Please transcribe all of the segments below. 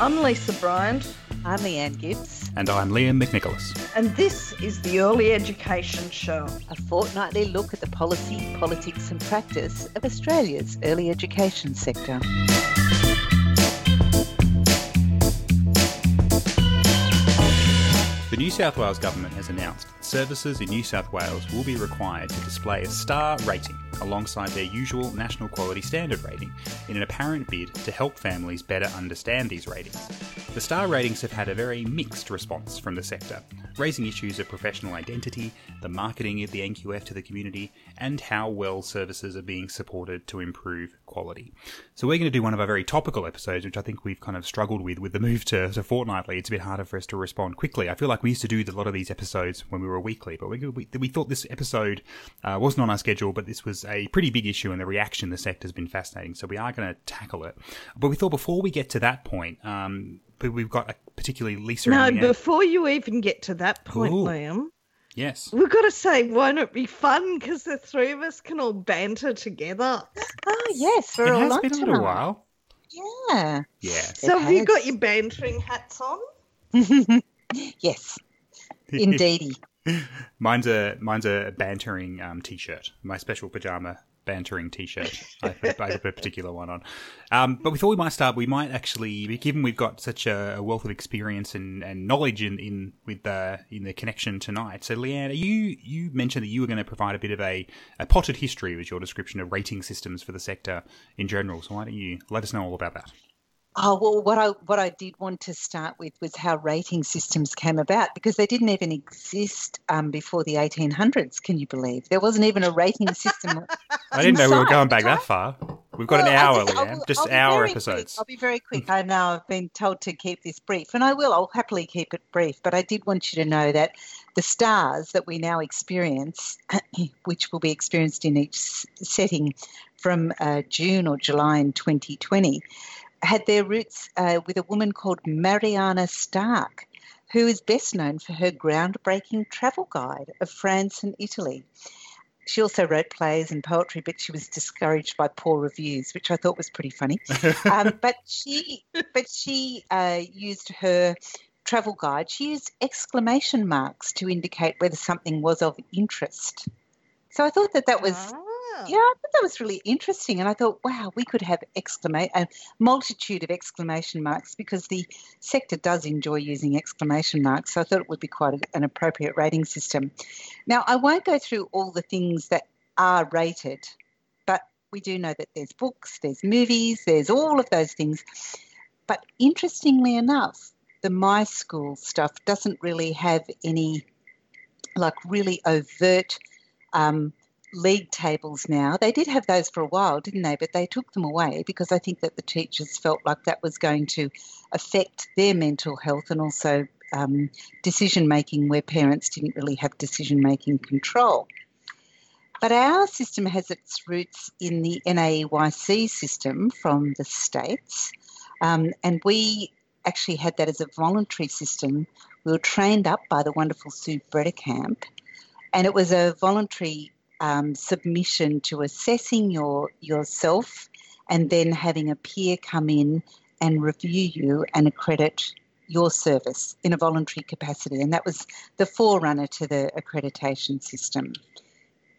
I'm Lisa Bryant. I'm Leanne Gibbs. And I'm Liam McNicholas. And this is the Early Education Show, a fortnightly look at the policy, politics, and practice of Australia's early education sector. New South Wales Government has announced that services in New South Wales will be required to display a star rating alongside their usual national quality standard rating in an apparent bid to help families better understand these ratings. The star ratings have had a very mixed response from the sector, raising issues of professional identity, the marketing of the NQF to the community, and how well services are being supported to improve quality. So we're going to do one of our very topical episodes, which I think we've kind of struggled with with the move to, to fortnightly. It's a bit harder for us to respond quickly. I feel like we used to do a lot of these episodes when we were weekly, but we, we, we thought this episode uh, wasn't on our schedule, but this was a pretty big issue, and the reaction the sector has been fascinating. So we are going to tackle it. But we thought before we get to that point, um, we've got a particularly Lisa. No, before you even get to that point, Ooh. Liam. Yes. We've got to say, won't it be fun? Because the three of us can all banter together. Oh, yes. For it a has long been a little while. Yeah. Yeah. So have you got your bantering hats on? yes. Indeedy. mine's a mine's a bantering um, t-shirt. My special pajama bantering t-shirt. I, put, I a particular one on. Um, but we thought we might start. We might actually, given we've got such a, wealth of experience and, and knowledge in, in with the in the connection tonight. So, Leanne, you you mentioned that you were going to provide a bit of a, a potted history was your description of rating systems for the sector in general. So, why don't you let us know all about that? Oh well, what I what I did want to start with was how rating systems came about because they didn't even exist um, before the 1800s. Can you believe there wasn't even a rating system? I didn't know we were going back that far. We've got well, an hour, just, Leanne. Just hour episodes. Quick. I'll be very quick. I know I've been told to keep this brief, and I will. I'll happily keep it brief. But I did want you to know that the stars that we now experience, which will be experienced in each setting from uh, June or July in 2020 had their roots uh, with a woman called Mariana Starke, who is best known for her groundbreaking travel guide of France and Italy. She also wrote plays and poetry, but she was discouraged by poor reviews, which I thought was pretty funny. um, but she, but she uh, used her travel guide. She used exclamation marks to indicate whether something was of interest. So I thought that that was ah. Yeah, I thought that was really interesting, and I thought, wow, we could have exclamation a multitude of exclamation marks because the sector does enjoy using exclamation marks. So I thought it would be quite a, an appropriate rating system. Now, I won't go through all the things that are rated, but we do know that there's books, there's movies, there's all of those things. But interestingly enough, the My School stuff doesn't really have any like really overt um, league tables now. They did have those for a while, didn't they? But they took them away because I think that the teachers felt like that was going to affect their mental health and also um, decision making where parents didn't really have decision making control. But our system has its roots in the NAEYC system from the States, um, and we actually had that as a voluntary system. We were trained up by the wonderful Sue Bredekamp, and it was a voluntary um, submission to assessing your yourself and then having a peer come in and review you and accredit your service in a voluntary capacity. And that was the forerunner to the accreditation system.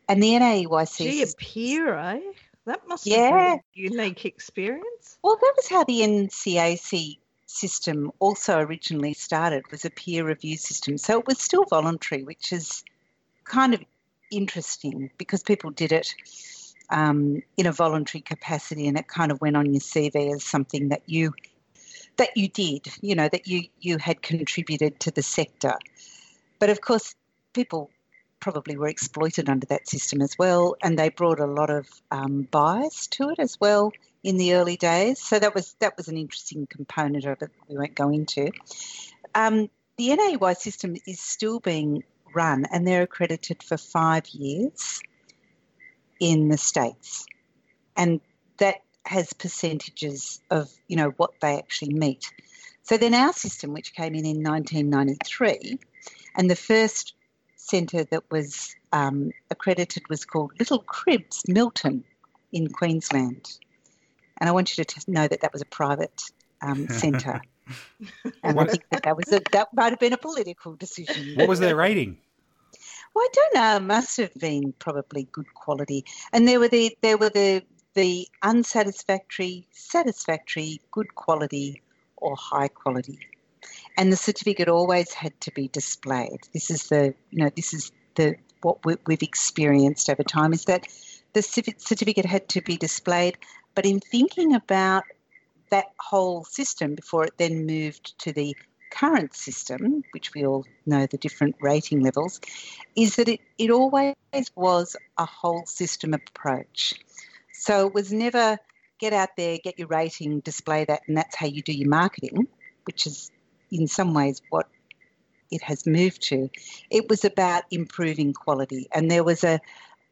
And the NAEYC. Gee, a peer, eh? That must yeah. be a unique experience. Well, that was how the NCAC system also originally started was a peer review system. So it was still voluntary, which is kind of interesting because people did it um, in a voluntary capacity, and it kind of went on your CV as something that you that you did, you know, that you you had contributed to the sector. But of course, people probably were exploited under that system as well, and they brought a lot of um, bias to it as well in the early days. So that was that was an interesting component of it. We won't go into. Um, the NAEY system is still being run, and they're accredited for five years in the States. And that has percentages of, you know, what they actually meet. So then our system, which came in in 1993, and the first centre that was um, accredited was called Little Cribs Milton in Queensland. And I want you to know that that was a private um, centre. And I think that, that was a, that might have been a political decision. What was their rating? Well, I don't know. It must have been probably good quality. And there were the there were the the unsatisfactory, satisfactory, good quality, or high quality. And the certificate always had to be displayed. This is the you know this is the what we, we've experienced over time is that the certificate had to be displayed. But in thinking about that whole system before it then moved to the current system, which we all know the different rating levels, is that it, it always was a whole system approach. So it was never get out there, get your rating, display that, and that's how you do your marketing, which is in some ways what it has moved to. It was about improving quality, and there was a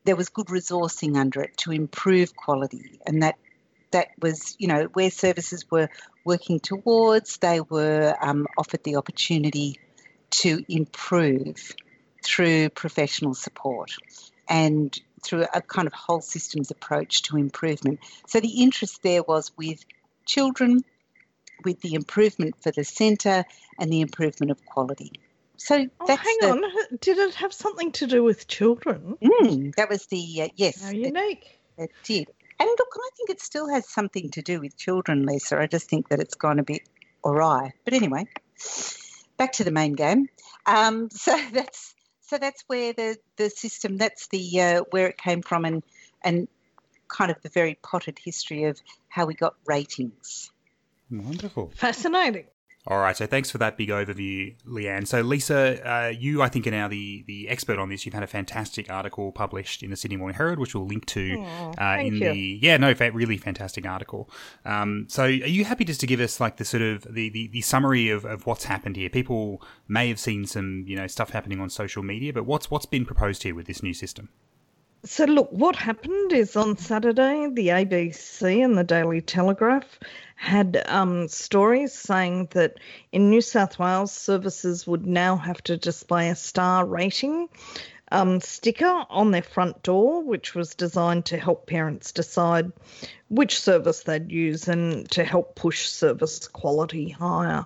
there was good resourcing under it to improve quality, and that that was you know where services were working towards, they were um, offered the opportunity to improve through professional support and through a kind of whole systems approach to improvement. So the interest there was with children, with the improvement for the centre, and the improvement of quality. So oh, that's hang the, on. Did it have something to do with children? Mm, that was the uh, yes. How unique. It, it did. And look, I think it still has something to do with children, Lisa. I just think that it's gone a bit awry. But anyway, back to the main game. Um, so that's so that's where the, the system that's the uh, where it came from and and kind of the very potted history of how we got ratings. Wonderful. Fascinating. All right, so thanks for that big overview, Leanne. So, Lisa, uh, you, I think, are now the, the expert on this. You've had a fantastic article published in the Sydney Morning Herald, which we'll link to Oh, uh, in you. the yeah, no, fa- really fantastic article. Um, so, are you happy just to give us like the sort of the, the, the summary of, of what's happened here? People may have seen some you know stuff happening on social media, but what's what's been proposed here with this new system? So, look, what happened is on Saturday, the ABC and the Daily Telegraph had um, stories saying that in New South Wales, services would now have to display a star rating um, sticker on their front door, which was designed to help parents decide which service they'd use and to help push service quality higher.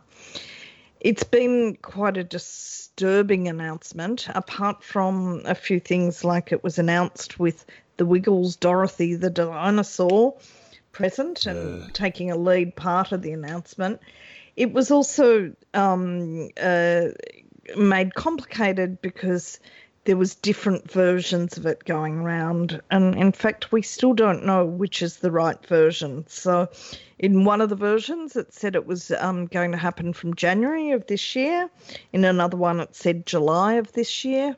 It's been quite a disturbing announcement, apart from a few things like it was announced with the Wiggles Dorothy the dinosaur present and taking a lead part of the announcement. It was also um, uh, made complicated because there was different versions of it going around and in fact we still don't know which is the right version. So in one of the versions it said it was um, going to happen from january of this year. In another one it said july of this year.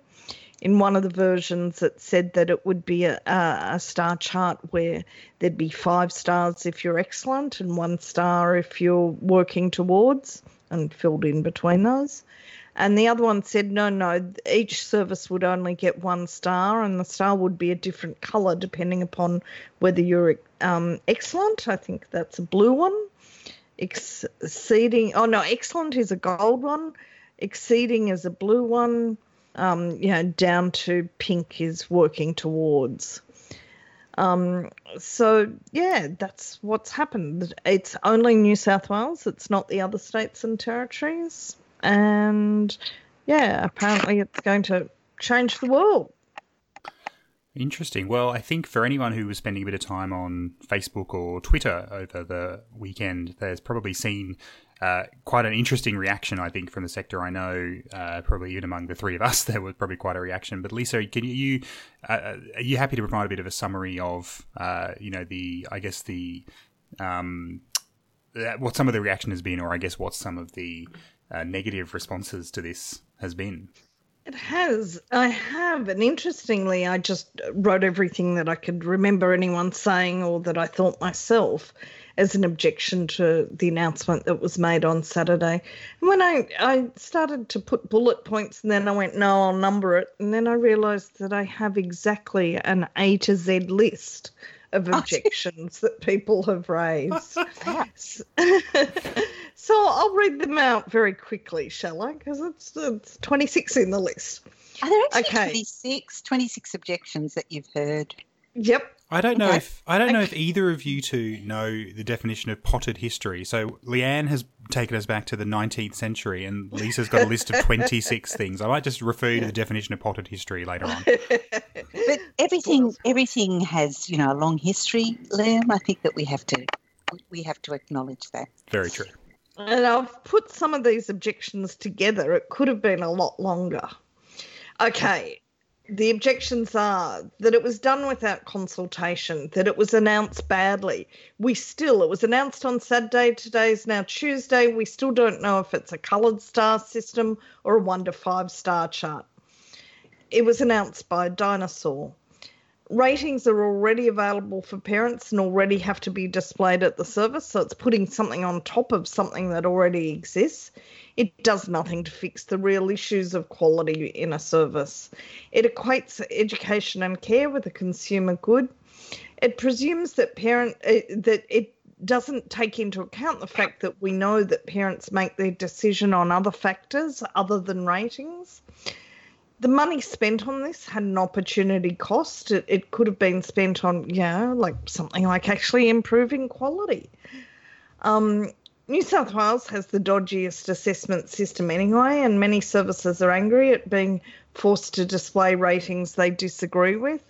In one of the versions it said that it would be a, a star chart where there'd be five stars if you're excellent and one star if you're working towards and filled in between those and the other one said, no, no, each service would only get one star, and the star would be a different colour depending upon whether you're um, excellent. I think that's a blue one. Exceeding, oh no, excellent is a gold one. Exceeding is a blue one. Um, you know, down to pink is working towards. Um, so yeah, that's what's happened. It's only New South Wales. It's not the other states and territories and yeah, apparently it's going to change the world. Interesting. Well, I think for anyone who was spending a bit of time on Facebook or Twitter over the weekend, there's probably seen uh, quite an interesting reaction, I think, from the sector. I know, uh, probably even among the three of us, there was probably quite a reaction. But Lisa, can you, you uh, are you happy to provide a bit of a summary of, uh, you know, the I guess the um, what some of the reaction has been, or I guess what some of the uh, negative responses to this has been. It has. I have. And interestingly, I just wrote everything that I could remember anyone saying or that I thought myself as an objection to the announcement that was made on Saturday. And when I, I started to put bullet points and then I went, no, I'll number it. And then I realised that I have exactly an A to Z list of oh, objections that people have raised. so I'll read them out very quickly, shall I? Because it's, it's 26 in the list. Are there actually Okay. 26, 26 objections that you've heard? Yep. I don't know Okay. if I don't know if either of you two know the definition of potted history. So Leanne has taken us back to the 19th century, and Lisa's got a list of 26 things. I might just refer you to the definition of potted history later on. But everything, everything has you know a long history, Liam. I think that we have to, we have to acknowledge that. Very true. And I've put some of these objections together. It could have been a lot longer. Okay, the objections are that it was done without consultation, that it was announced badly. We still, it was announced on Saturday, today is now Tuesday. We still don't know if it's a coloured star system or a one to five star chart. It was announced by a Dinosaur. Ratings are already available for parents and already have to be displayed at the service, so it's putting something on top of something that already exists. It does nothing to fix the real issues of quality in a service. It equates education and care with a consumer good. It presumes that parent uh, that it doesn't take into account the fact that we know that parents make their decision on other factors other than ratings. The money spent on this had an opportunity cost. It, it could have been spent on, yeah, like something like actually improving quality. Um, New South Wales has the dodgiest assessment system anyway, and many services are angry at being forced to display ratings they disagree with.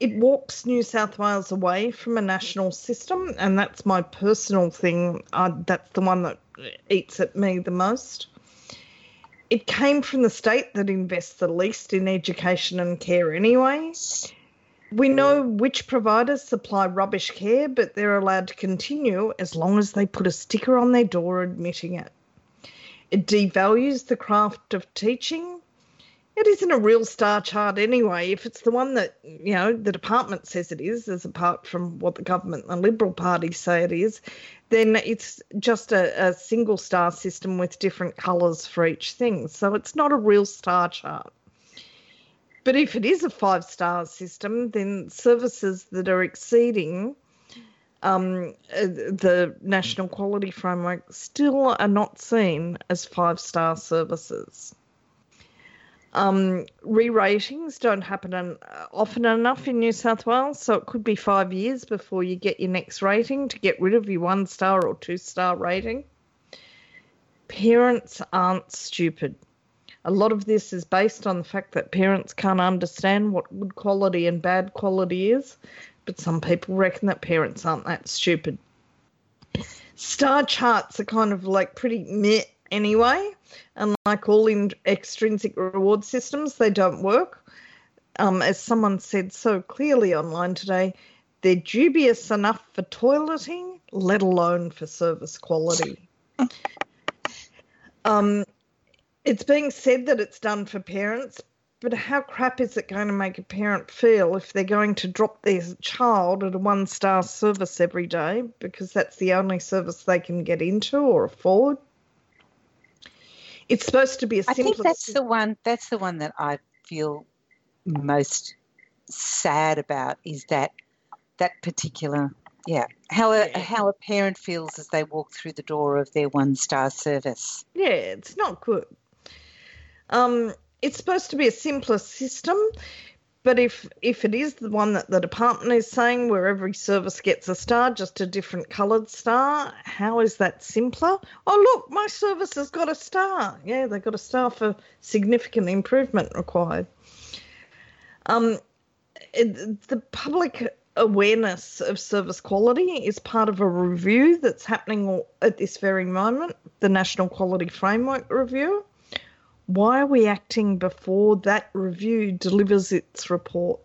It walks New South Wales away from a national system, and that's my personal thing. Uh, that's the one that eats at me the most. It came from the state that invests the least in education and care anyway. We know which providers supply rubbish care, but they're allowed to continue as long as they put a sticker on their door admitting it. It devalues the craft of teaching. It isn't a real star chart anyway. If it's the one that, you know, the department says it is, as apart from what the government and the Liberal Party say it is, then it's just a, a single star system with different colours for each thing. So it's not a real star chart. But if it is a five star system, then services that are exceeding um, uh, the national quality framework still are not seen as five star services. Um, re ratings don't happen en- often enough in New South Wales, so it could be five years before you get your next rating to get rid of your one star or two star rating. Parents aren't stupid. A lot of this is based on the fact that parents can't understand what good quality and bad quality is, but some people reckon that parents aren't that stupid. Star charts are kind of like pretty meh anyway, and like all in extrinsic reward systems, they don't work. Um, as someone said so clearly online today, they're dubious enough for toileting, let alone for service quality. um, it's being said that it's done for parents, but how crap is it going to make a parent feel if they're going to drop their child at a one star service every day because that's the only service they can get into or afford? It's supposed to be a I simple. think that's the one. That's the one that I feel most sad about. Is that that particular? Yeah, how a Yeah. how a parent feels as they walk through the door of their one star service. Yeah, it's not good. Um, it's supposed to be a simpler system, but if if it is the one that the department is saying, where every service gets a star, just a different coloured star, how is that simpler? Oh, look, my service has got a star. Yeah, they got a star for significant improvement required. Um, it, the public awareness of service quality is part of a review that's happening at this very moment, the National Quality Framework Review. Why are we acting before that review delivers its report?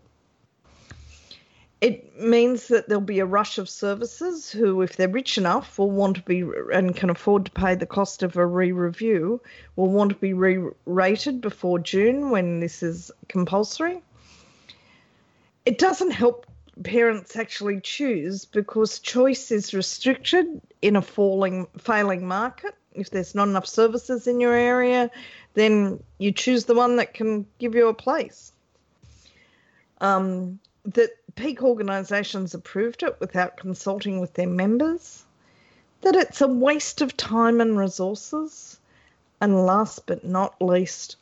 It means that there'll be a rush of services who, if they're rich enough, will want to be and can afford to pay the cost of a re review, will want to be re rated before June when this is compulsory. It doesn't help parents actually choose because choice is restricted in a falling failing market. If there's not enough services in your area, then you choose the one that can give you a place. Um, that peak organisations approved it without consulting with their members. That it's a waste of time and resources. And last but not least,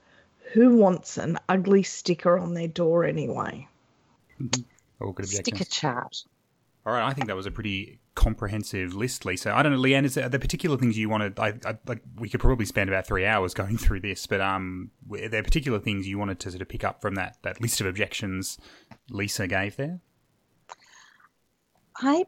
who wants an ugly sticker on their door anyway? All good Sticker objections. All right, I think that was a pretty comprehensive list, Lisa. I don't know, Leanne, is there, are there particular things you wanted? I, I, like, we could probably spend about three hours going through this, but um, are there particular things you wanted to sort of pick up from that that list of objections Lisa gave there? I,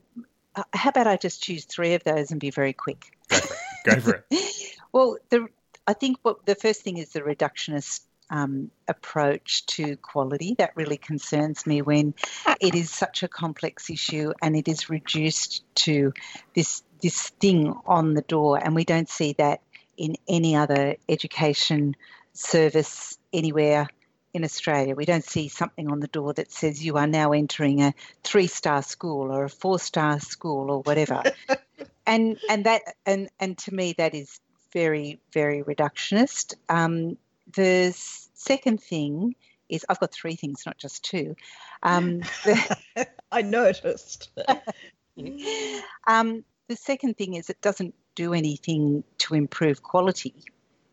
uh, how about I just choose three of those and be very quick? Go for it. Go for it. well, the I think what the first thing is the reductionist um, approach to quality. That really concerns me when it is such a complex issue and it is reduced to this this thing on the door, and we don't see that in any other education service anywhere in Australia. We don't see something on the door that says you are now entering a three star school or a four star school or whatever. and and that and and to me that is very very reductionist. Um, the second thing is I've got three things, not just two. Um, the, I noticed. um, the second thing is it doesn't do anything to improve quality.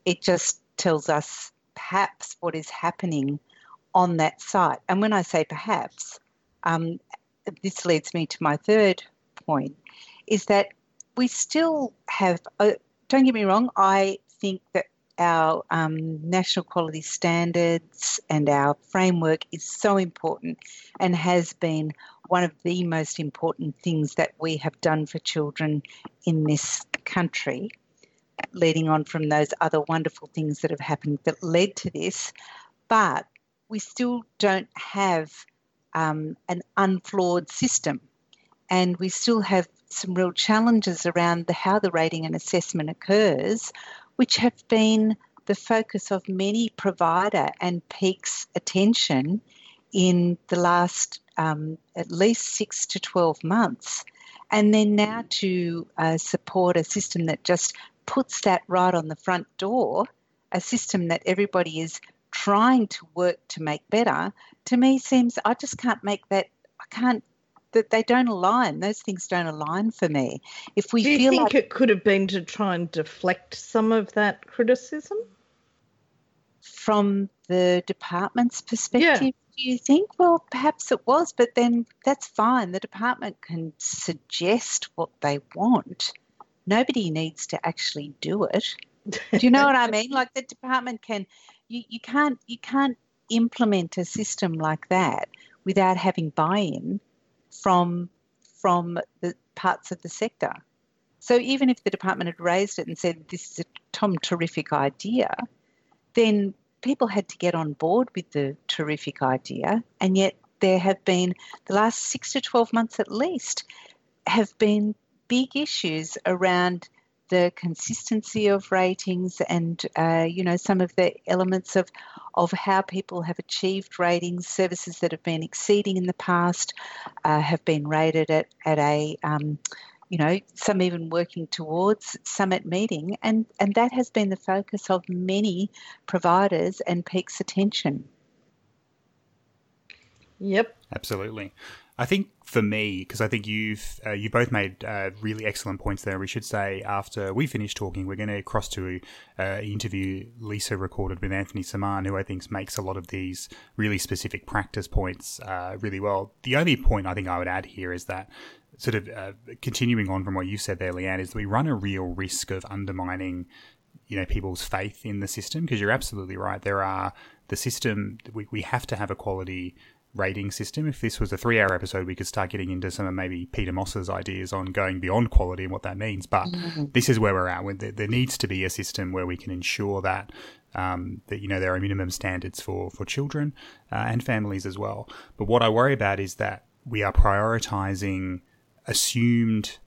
It just tells us perhaps what is happening on that site. And when I say perhaps, um, this leads me to my third point is that we still have, uh, don't get me wrong, I think that our um, national quality standards and our framework is so important and has been one of the most important things that we have done for children in this country, leading on from those other wonderful things that have happened that led to this. But we still don't have um, an unflawed system. And we still have some real challenges around the, how the rating and assessment occurs, which have been the focus of many provider and peaks attention in the last um, at least six to 12 months. And then now to uh, support a system that just puts that right on the front door, a system that everybody is trying to work to make better, to me seems I just can't make that, I can't that they don't align. Those things don't align for me. If we Do you feel think like, it could have been to try and deflect some of that criticism? From the department's perspective, yeah. do you think? Well, perhaps it was, but then that's fine. The department can suggest what they want. Nobody needs to actually do it. Do you know what I mean? Like the department can you, you can't you can't implement a system like that without having buy-in from from the parts of the sector. So even if the department had raised it and said this is a Tom terrific idea, then people had to get on board with the terrific idea, and yet there have been the last six to twelve months at least have been big issues around the consistency of ratings and uh, you know some of the elements of of how people have achieved ratings. Services that have been exceeding in the past uh, have been rated at at a um, you know some even working towards summit meeting. And and that has been the focus of many providers and peaks attention. Yep. Absolutely I think for me, because I think you've uh, you both made uh, really excellent points there. We should say after we finish talking, we're going to cross to uh, interview Lisa recorded with Anthony Semann, who I think makes a lot of these really specific practice points uh, really well. The only point I think I would add here is that sort of uh, continuing on from what you said there, Leanne, is that we run a real risk of undermining you know people's faith in the system because you're absolutely right. There are the system we, we have to have a quality rating system. If this was a three hour episode, we could start getting into some of maybe Peter Moss's ideas on going beyond quality and what that means. But mm-hmm. this is where we're at. There, there, needs to be a system where we can ensure that. Um, that you know there are minimum standards for for children uh, and families as well. But what I worry about is that we are prioritizing assumed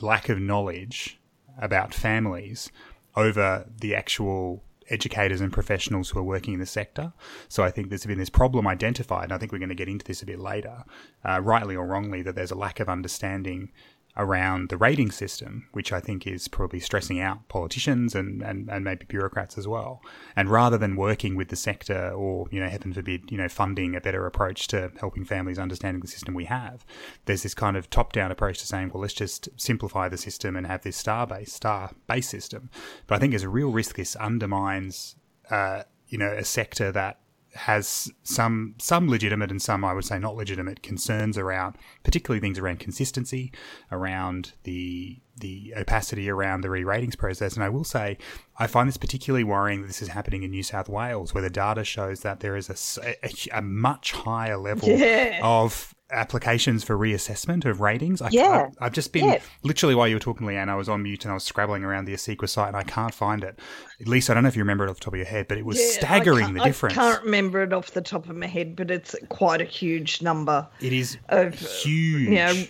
lack of knowledge about families over the actual educators and professionals who are working in the sector. So I think there's been this problem identified, and I think we're going to get into this a bit later, uh, rightly or wrongly, that there's a lack of understanding around the rating system, which I think is probably stressing out politicians and, and, and maybe bureaucrats as well. And rather than working with the sector or, you know, heaven forbid, you know, funding a better approach to helping families understanding the system we have, there's this kind of top down approach to saying, well, let's just simplify the system and have this star based, star based system. But I think there's a real risk this undermines, uh, you know, a sector that has some some legitimate and some I would say not legitimate concerns around, particularly things around consistency, around the the opacity around the re-ratings process. And I will say, I find this particularly worrying that this is happening in New South Wales, where the data shows that there is a, a, a much higher level yeah. of applications for reassessment of ratings. I, yeah. I, have just been yeah. literally while you were talking, Leanne, I was on mute and I was scrabbling around the ACECQA site and I can't find it. At least I don't know if you remember it off the top of your head, but it was yeah, staggering the difference. I can't remember it off the top of my head, but it's quite a huge number. It is of, huge. You know,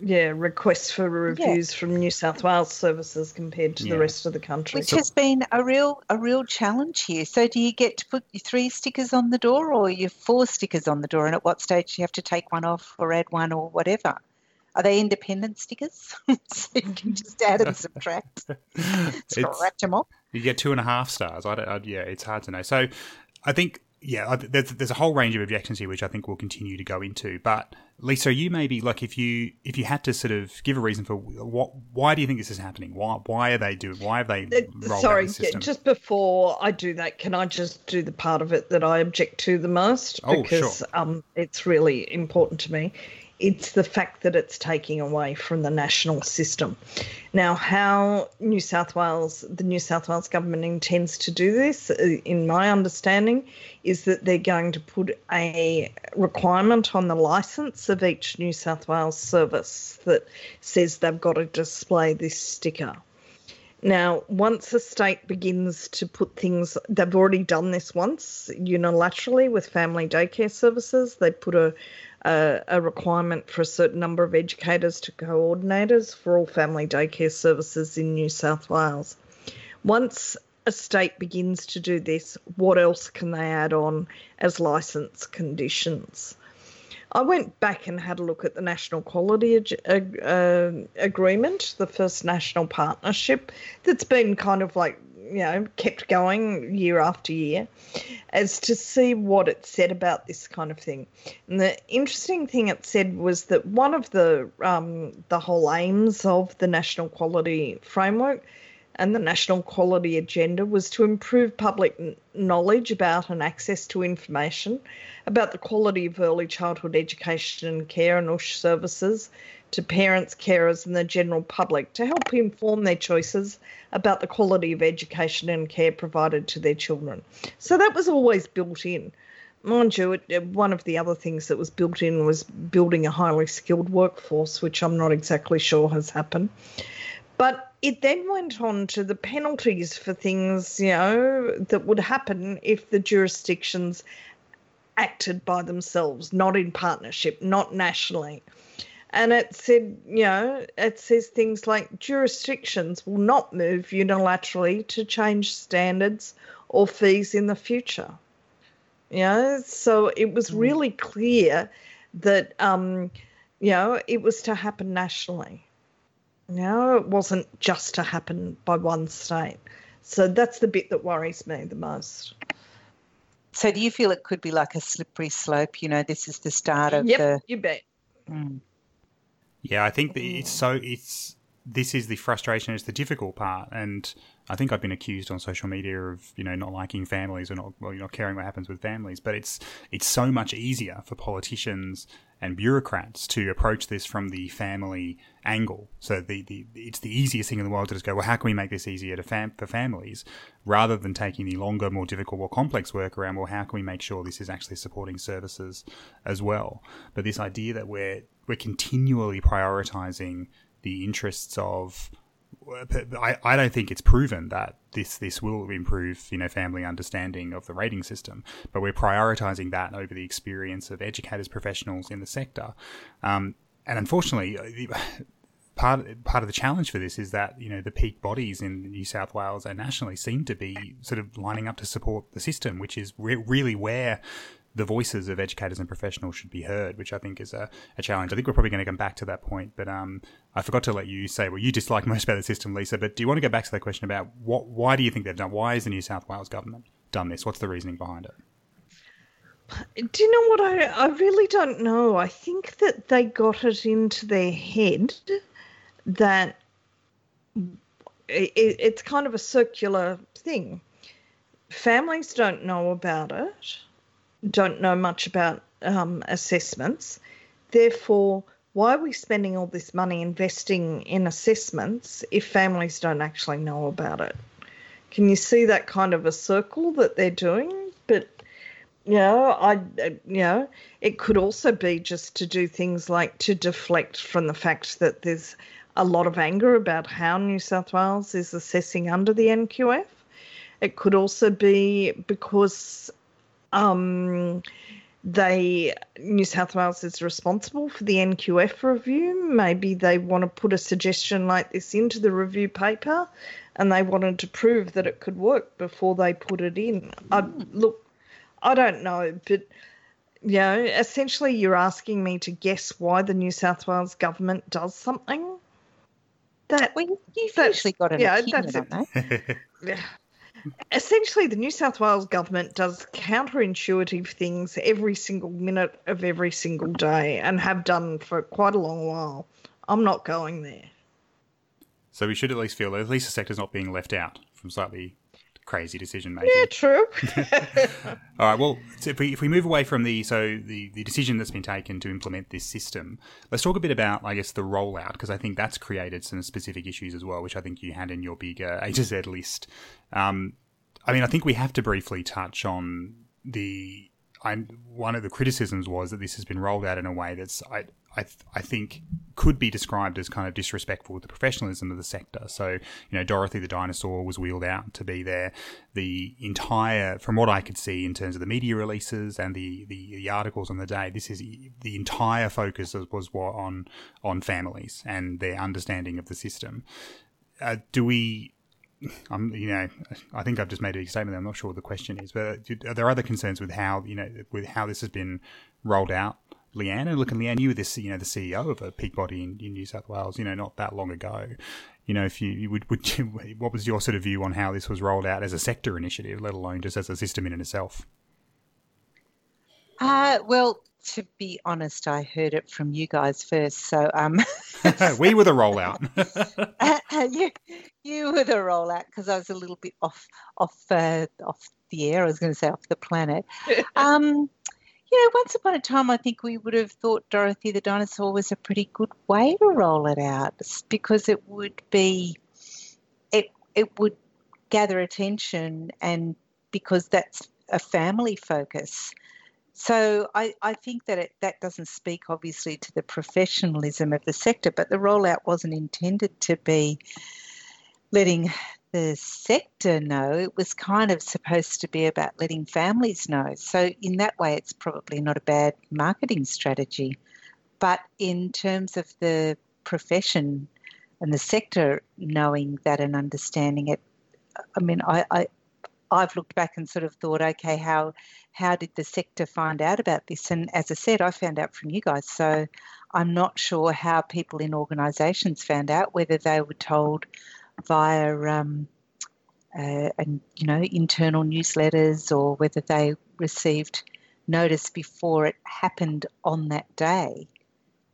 yeah, requests for reviews yeah. from New South Wales services compared to yeah. the rest of the country, which so, has been a real a real challenge here. So, do you get to put your three stickers on the door, or your four stickers on the door, and at what stage do you have to take one off or add one or whatever? Are they independent stickers? so you can just add and subtract, scratch them off. You get two and a half stars. I, I yeah, it's hard to know. So, I think yeah, there's, there's a whole range of objections here, which I think we'll continue to go into. But Lisa, you maybe like if you if you had to sort of give a reason for what why do you think this is happening? Why why are they doing? Why have they? Sorry, just before I do that, can I just do the part of it that I object to the most oh, because sure. um, it's really important to me it's the fact that it's taking away from the national system. Now, how New South Wales, the New South Wales government intends to do this, uh, in my understanding, is that they're going to put a requirement on the licence of each New South Wales service that says they've got to display this sticker. Now, once a state begins to put things, they've already done this once unilaterally with family daycare services. They put a a, a requirement for a certain number of educators to coordinators for all family daycare services in New South Wales. Once a state begins to do this, what else can they add on as licence conditions? I went back and had a look at the National Quality Ag- uh, Agreement, the first national partnership that's been kind of like you know, kept going year after year as to see what it said about this kind of thing. And the interesting thing it said was that one of the um, the whole aims of the National Quality Framework and the National Quality Agenda was to improve public knowledge about and access to information about the quality of early childhood education and care and OOSH services to parents, carers, and the general public to help inform their choices about the quality of education and care provided to their children. So that was always built in. Mind you, it, one of the other things that was built in was building a highly skilled workforce, which I'm not exactly sure has happened. But it then went on to the penalties for things, you know, that would happen if the jurisdictions acted by themselves, not in partnership, not nationally and it said, you know, it says things like jurisdictions will not move unilaterally to change standards or fees in the future. You know, so it was mm. really clear that, um, you know, it was to happen nationally. You know, it wasn't just to happen by one state. So that's the bit that worries me the most. So do you feel it could be like a slippery slope? You know, this is the start of yep, the. you bet. Mm. Yeah, I think that it's mm. so it's this is the frustration, it's the difficult part, and I think I've been accused on social media of you know not liking families or not well, you're not caring what happens with families. But it's it's so much easier for politicians and bureaucrats to approach this from the family angle. So the, the it's the easiest thing in the world to just go, well, how can we make this easier to fam- for families, rather than taking the longer, more difficult, more complex work around. Well, how can we make sure this is actually supporting services as well? But this idea that we're we're continually prioritizing the interests of I, I don't think it's proven that this this will improve you know family understanding of the rating system, but we're prioritizing that over the experience of educators, professionals in the sector, um, and unfortunately, uh, part part of the challenge for this is that you know the peak bodies in New South Wales and nationally seem to be sort of lining up to support the system, which is re- really where the voices of educators and professionals should be heard, which I think is a, a challenge. I think we're probably going to come back to that point, but um, I forgot to let you say what you dislike most about the system, Lisa. But do you want to go back to that question about what? Why do you think they've done? Why has the New South Wales government done this? What's the reasoning behind it? Do you know what I? I really don't know. I think that they got it into their head that it, it's kind of a circular thing families don't know about it, don't know much about um, assessments. Therefore, why are we spending all this money investing in assessments if families don't actually know about it? Can you see that kind of a circle that they're doing? But you know, I you know, it could also be just to do things like to deflect from the fact that there's a lot of anger about how New South Wales is assessing under the NQF. It could also be because um, they New South Wales is responsible for the NQF review. Maybe they want to put a suggestion like this into the review paper, and they wanted to prove that it could work before they put it in. I, look, I don't know, but you know, essentially, you're asking me to guess why the New South Wales government does something. That well, you've usually got an yeah, opinion on that. yeah essentially, the New South Wales government does counterintuitive things every single minute of every single day and have done for quite a long while. I'm not going there. So we should at least feel that at least the sector's not being left out from slightly crazy decision making. Yeah, true. All right. Well, so if we if we move away from the so the the decision that's been taken to implement this system, let's talk a bit about I guess the rollout because I think that's created some specific issues as well, which I think you had in your big uh, A to Z list. Um, I mean, I think we have to briefly touch on the. I, one of the criticisms was that this has been rolled out in a way that's I, I, th- I think could be described as kind of disrespectful to the professionalism of the sector. So, you know, Dorothy the dinosaur was wheeled out to be there. The entire, from what I could see in terms of the media releases and the, the, the articles on the day, this is the entire focus was on on families and their understanding of the system. Uh, do we? I'm, you know, I think I've just made a statement. I'm not sure what the question is, but are there other concerns with how, you know, with how this has been rolled out Leanne. And look, and Leanne, you were this, you know, the CEO of a peak body in, in New South Wales, you know, not that long ago. You know, if you, you would, would you, what was your sort of view on how this was rolled out as a sector initiative, let alone just as a system in itself? Uh, well, to be honest, I heard it from you guys first. So um, we were the rollout. you, you were the rollout because I was a little bit off off uh, off the air. I was going to say off the planet. Um, you know, once upon a time, I think we would have thought Dorothy the dinosaur was a pretty good way to roll it out because it would be, it it would gather attention, and because that's a family focus. So I, I think that it, that doesn't speak obviously to the professionalism of the sector, but the rollout wasn't intended to be letting the sector know, it was kind of supposed to be about letting families know. So, in that way, it's probably not a bad marketing strategy. But in terms of the profession and the sector knowing that and understanding it, I mean, I, I I've looked back and sort of thought, okay, how how did the sector find out about this? And as I said, I found out from you guys. So I'm not sure how people in organisations found out, whether they were told via um, uh, and you know internal newsletters or whether they received notice before it happened on that day.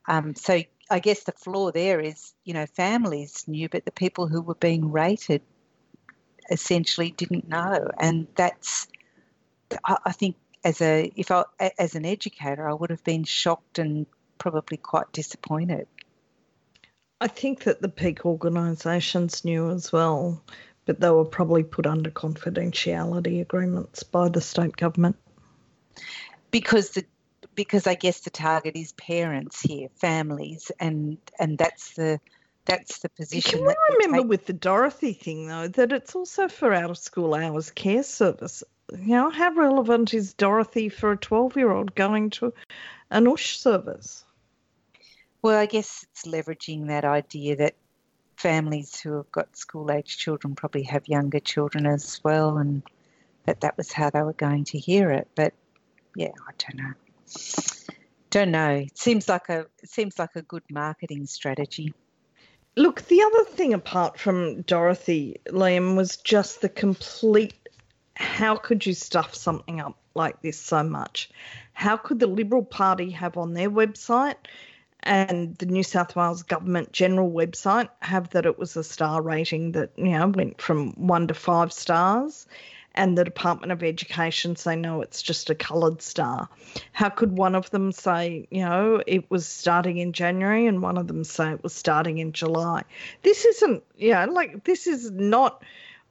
Um, so I guess the flaw there is you know families knew, but the people who were being rated essentially didn't know, and that's I, I think as a if I as an educator I would have been shocked and probably quite disappointed. I think that the peak organisations knew as well, but they were probably put under confidentiality agreements by the state government. Because the because I guess the target is parents here, families, and and that's the that's the position. Can I remember take... with the Dorothy thing though that it's also for out of school hours care service. You know, how relevant is Dorothy for a twelve year old going to an OOSH service? Well, I guess it's leveraging that idea that families who have got school age children probably have younger children as well, and that that was how they were going to hear it. But yeah, I don't know. Don't know. It seems like a it seems like a good marketing strategy. Look, the other thing apart from Dorothy, Liam, was just the complete how could you stuff something up like this so much? How could the Liberal Party have on their website and the New South Wales government general website have that it was a star rating that you know went from one to five stars, and the Department of Education say, no, it's just a coloured star? How could one of them say, you know, it was starting in January and one of them say it was starting in July? This isn't, you know, like this is not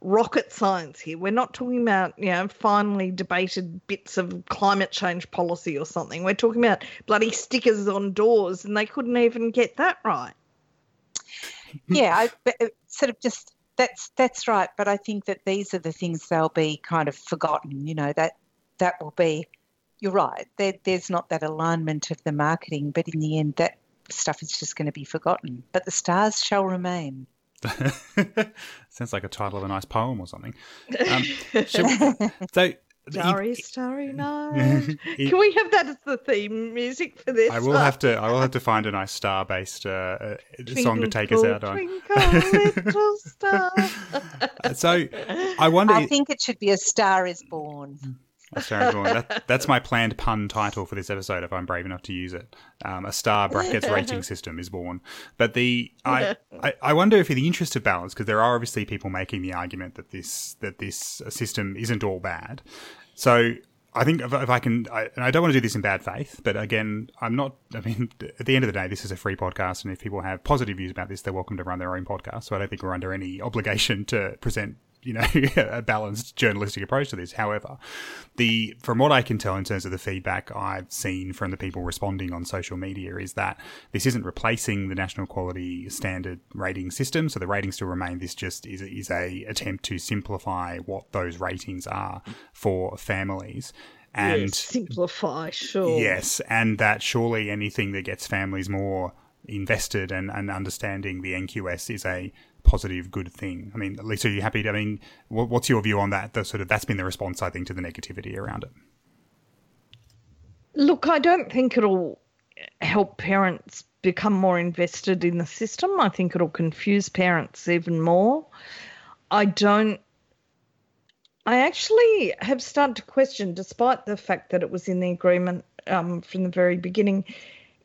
rocket science here. We're not talking about, you know, finely debated bits of climate change policy or something. We're talking about bloody stickers on doors, and they couldn't even get that right. Yeah, I, uh, sort of just that's that's right. But I think that these are the things they'll be kind of forgotten. You know that that will be. You're right. There, there's not that alignment of the marketing, but in the end, that stuff is just going to be forgotten. But the stars shall remain. Sounds like a title of a nice poem or something. Um, so Starry, starry night. Can we have that as the theme music for this? I will have to. I will have to find a nice star-based uh, uh song to take us out on. little star. so, I wonder. I think it should be "A Star Is Born." That, that's my planned pun title for this episode if I'm brave enough to use it. Um, a star brackets rating system is born. But the I, I, I wonder if in the interest of balance, because there are obviously people making the argument that this that this system isn't all bad. So I think if, if I can, I, and I don't want to do this in bad faith, but again, I'm not. I mean, at the end of the day, this is a free podcast, and if people have positive views about this, they're welcome to run their own podcast. So I don't think we're under any obligation to present you know a balanced journalistic approach to this. However, the from what I can tell in terms of the feedback I've seen from the people responding on social media is that this isn't replacing the national quality standard rating system. So the ratings still remain. This just is is a attempt to simplify what those ratings are for families and yes, simplify sure yes and that surely anything that gets families more invested and, and understanding the NQS is a positive, good thing. I mean, Lisa, are you happy? To, I mean, what's your view on that? The sort of that's been the response, I think, to the negativity around it. Look, I don't think it'll help parents become more invested in the system. I think it'll confuse parents even more. I don't. I actually have started to question, despite the fact that it was in the agreement um, from the very beginning,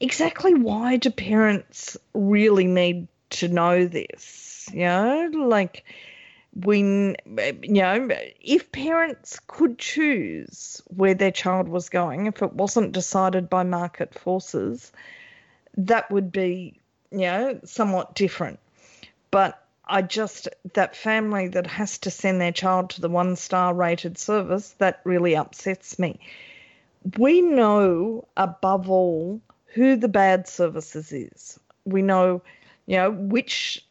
exactly why do parents really need to know this? You know, like when, eh, you know, if parents could choose where their child was going, if it wasn't decided by market forces, that would be, you know, somewhat different. But I just, that family that has to send their child to the one star rated service, that really upsets me. We know above all who the bad services is. We know, you know, which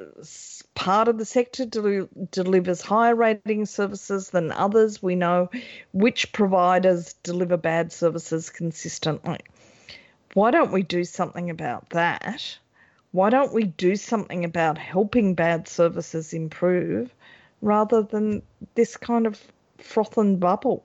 part of the sector del- delivers higher rating services than others. We know which providers deliver bad services consistently. Why don't we do something about that? Why don't we do something about helping bad services improve rather than this kind of froth and bubble?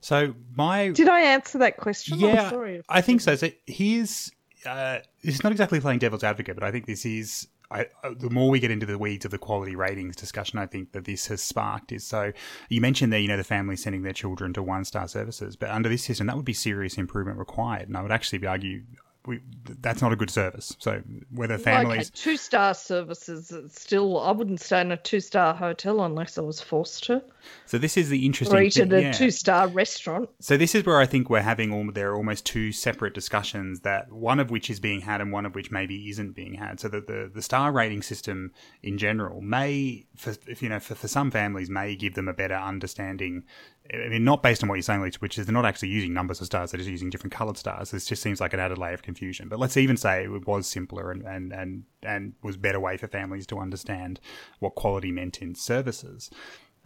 So my did I answer that question? Yeah, I think so. So here's uh, it's not exactly playing devil's advocate, but I think this is I, uh, the more we get into the weeds of the quality ratings discussion, I think that this has sparked is so. You mentioned there, you know, the family sending their children to one star services, but under this system, that would be serious improvement required. And I would actually argue we, that's not a good service. So whether families two star services still, I wouldn't stay in a two star hotel unless I was forced to. So this is the interesting. Or eat at a yeah. two star restaurant. So this is where I think we're having all there are almost two separate discussions that one of which is being had and one of which maybe isn't being had. So that the the star rating system in general may, for if you know, for, for some families may give them a better understanding I mean, not based on what you're saying, which is they're not actually using numbers of stars; they're just using different coloured stars. This just seems like an added layer of confusion. But let's even say it was simpler and and and, and was better way for families to understand what quality meant in services.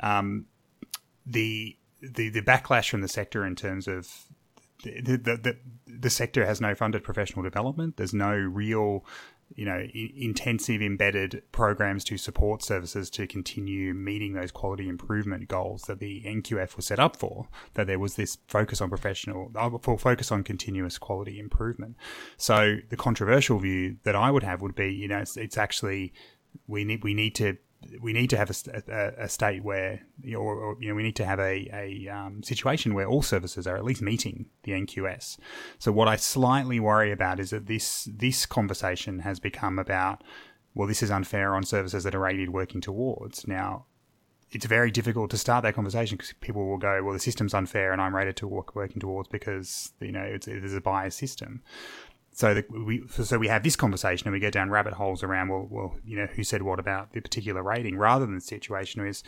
Um, the the the backlash from the sector in terms of the, the, the, the sector has no funded professional development. There's no real you know, intensive embedded programs to support services to continue meeting those quality improvement goals that the NQF was set up for. That there was this focus on professional, uh, focus on continuous quality improvement. So the controversial view that I would have would be, you know, it's, it's actually we need we need to we need to have a, a, a state where, or, or, you know, we need to have a, a um, situation where all services are at least meeting the NQS. So what I slightly worry about is that this this conversation has become about, well, this is unfair on services that are rated working towards. Now, it's very difficult to start that conversation because people will go, well, the system's unfair and I'm rated to work, working towards because, you know, it's, it is a biased system. So the, we so we have this conversation and we go down rabbit holes around well well you know who said what about the particular rating rather than the situation is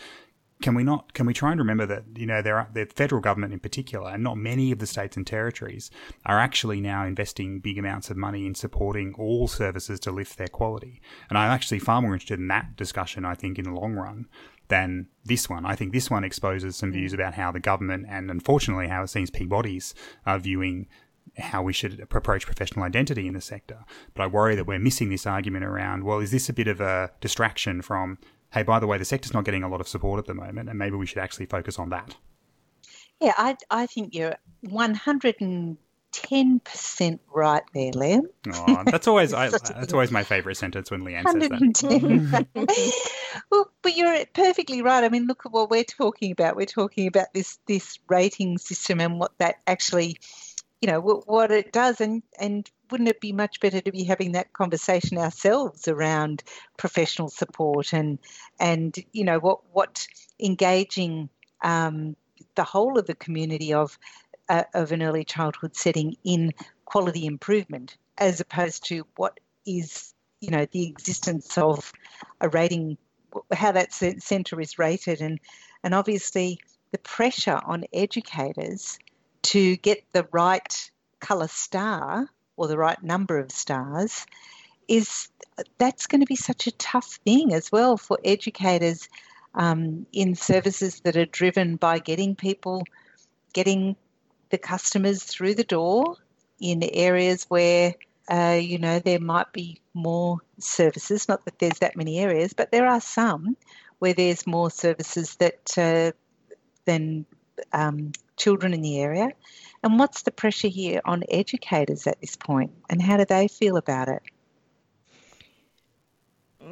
can we not can we try and remember that you know there are the federal government in particular and not many of the states and territories are actually now investing big amounts of money in supporting all services to lift their quality. And i'm actually far more interested in that discussion i think in the long run than this one. I think this one exposes some mm. views about how the government and unfortunately how it seems peak bodies are viewing how we should approach professional identity in the sector. But I worry that we're missing this argument around, well, is this a bit of a distraction from hey, by the way, the sector's not getting a lot of support at the moment, and maybe we should actually focus on that. Yeah, I, I think you're 110% right there, Liam. Oh, that's always I, that's always my favourite sentence when Leanne says that. Mm-hmm. well, but you're perfectly right. I mean, look at what we're talking about. We're talking about this this rating system and what that actually, you know, what, what it does, and and wouldn't it be much better to be having that conversation ourselves around professional support and and you know what what engaging um, the whole of the community of uh, of an early childhood setting in quality improvement as opposed to what is you know the existence of a rating how that centre is rated. And and obviously the pressure on educators to get the right colour star or the right number of stars is that's going to be such a tough thing as well for educators um, in services that are driven by getting people, getting the customers through the door in areas where uh, you know there might be more services. Not that there's that many areas, but there are some where there's more services that uh, than um, children in the area. And what's the pressure here on educators at this point, and how do they feel about it?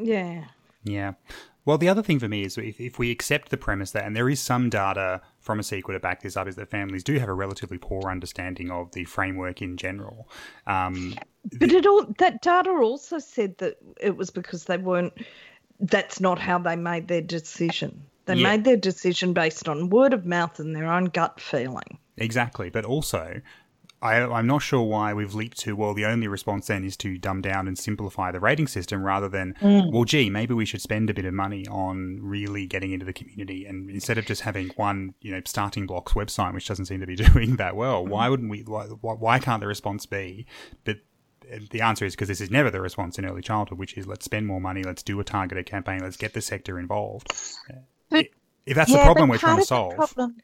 Yeah. Yeah. Well, the other thing for me is if, if we accept the premise that, and there is some data from ACECQA to back this up, is that families do have a relatively poor understanding of the framework in general. Um, but it all that data also said that it was because they weren't. That's not how they made their decision. They yeah. made their decision based on word of mouth and their own gut feeling. Exactly, but also I, am not sure why we've leaped to, well, the only response then is to dumb down and simplify the rating system rather than, mm. well, gee, maybe we should spend a bit of money on really getting into the community. And instead of just having one, you know, starting blocks website, which doesn't seem to be doing that well, mm. why wouldn't we, why, why can't the response be, but the answer is because this is never the response in early childhood, which is let's spend more money, let's do a targeted campaign, let's get the sector involved. But, if that's yeah, the problem we're trying to solve. Problem,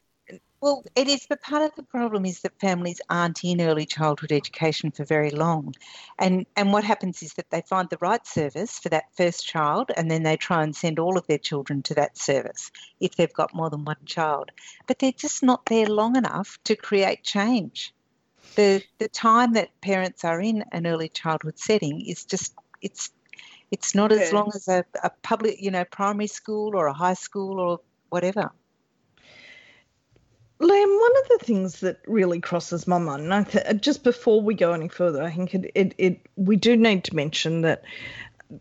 well, it is, but part of the problem is that families aren't in early childhood education for very long. And, and what happens is that they find the right service for that first child and then they try and send all of their children to that service if they've got more than one child. But they're just not there long enough to create change. The, the time that parents are in an early childhood setting is just, it's it's not as long as a, a public, you know, primary school or a high school or whatever. Liam, one of the things that really crosses my mind, and I th- just before we go any further, I think it, it, it we do need to mention that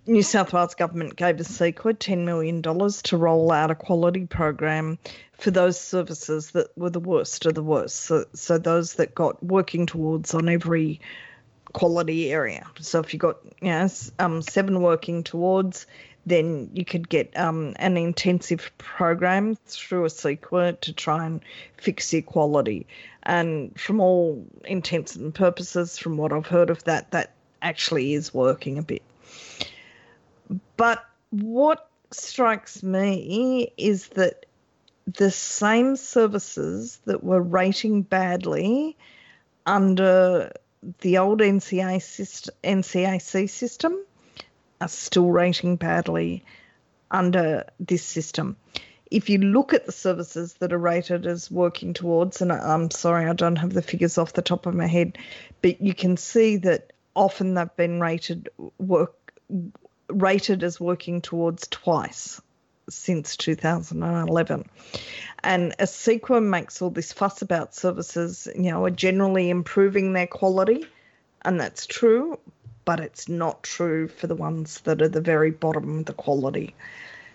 New South Wales government gave a ACECQA $10 million to roll out a quality program for those services that were the worst of the worst. So, so those that got working towards on every quality area. So if you got you know, um, seven working towards, then you could get um, an intensive program through ACECQA to try and fix the quality. And from all intents and purposes, from what I've heard of that, that actually is working a bit. But what strikes me is that the same services that were rating badly under the old NCA system, NCAC system are still rating badly under this system. If you look at the services that are rated as working towards, and I'm sorry, I don't have the figures off the top of my head, but you can see that often they've been rated work rated as working towards twice since 2011. And ACECQA makes all this fuss about services, you know, are generally improving their quality, and that's true, but it's not true for the ones that are the very bottom of the quality.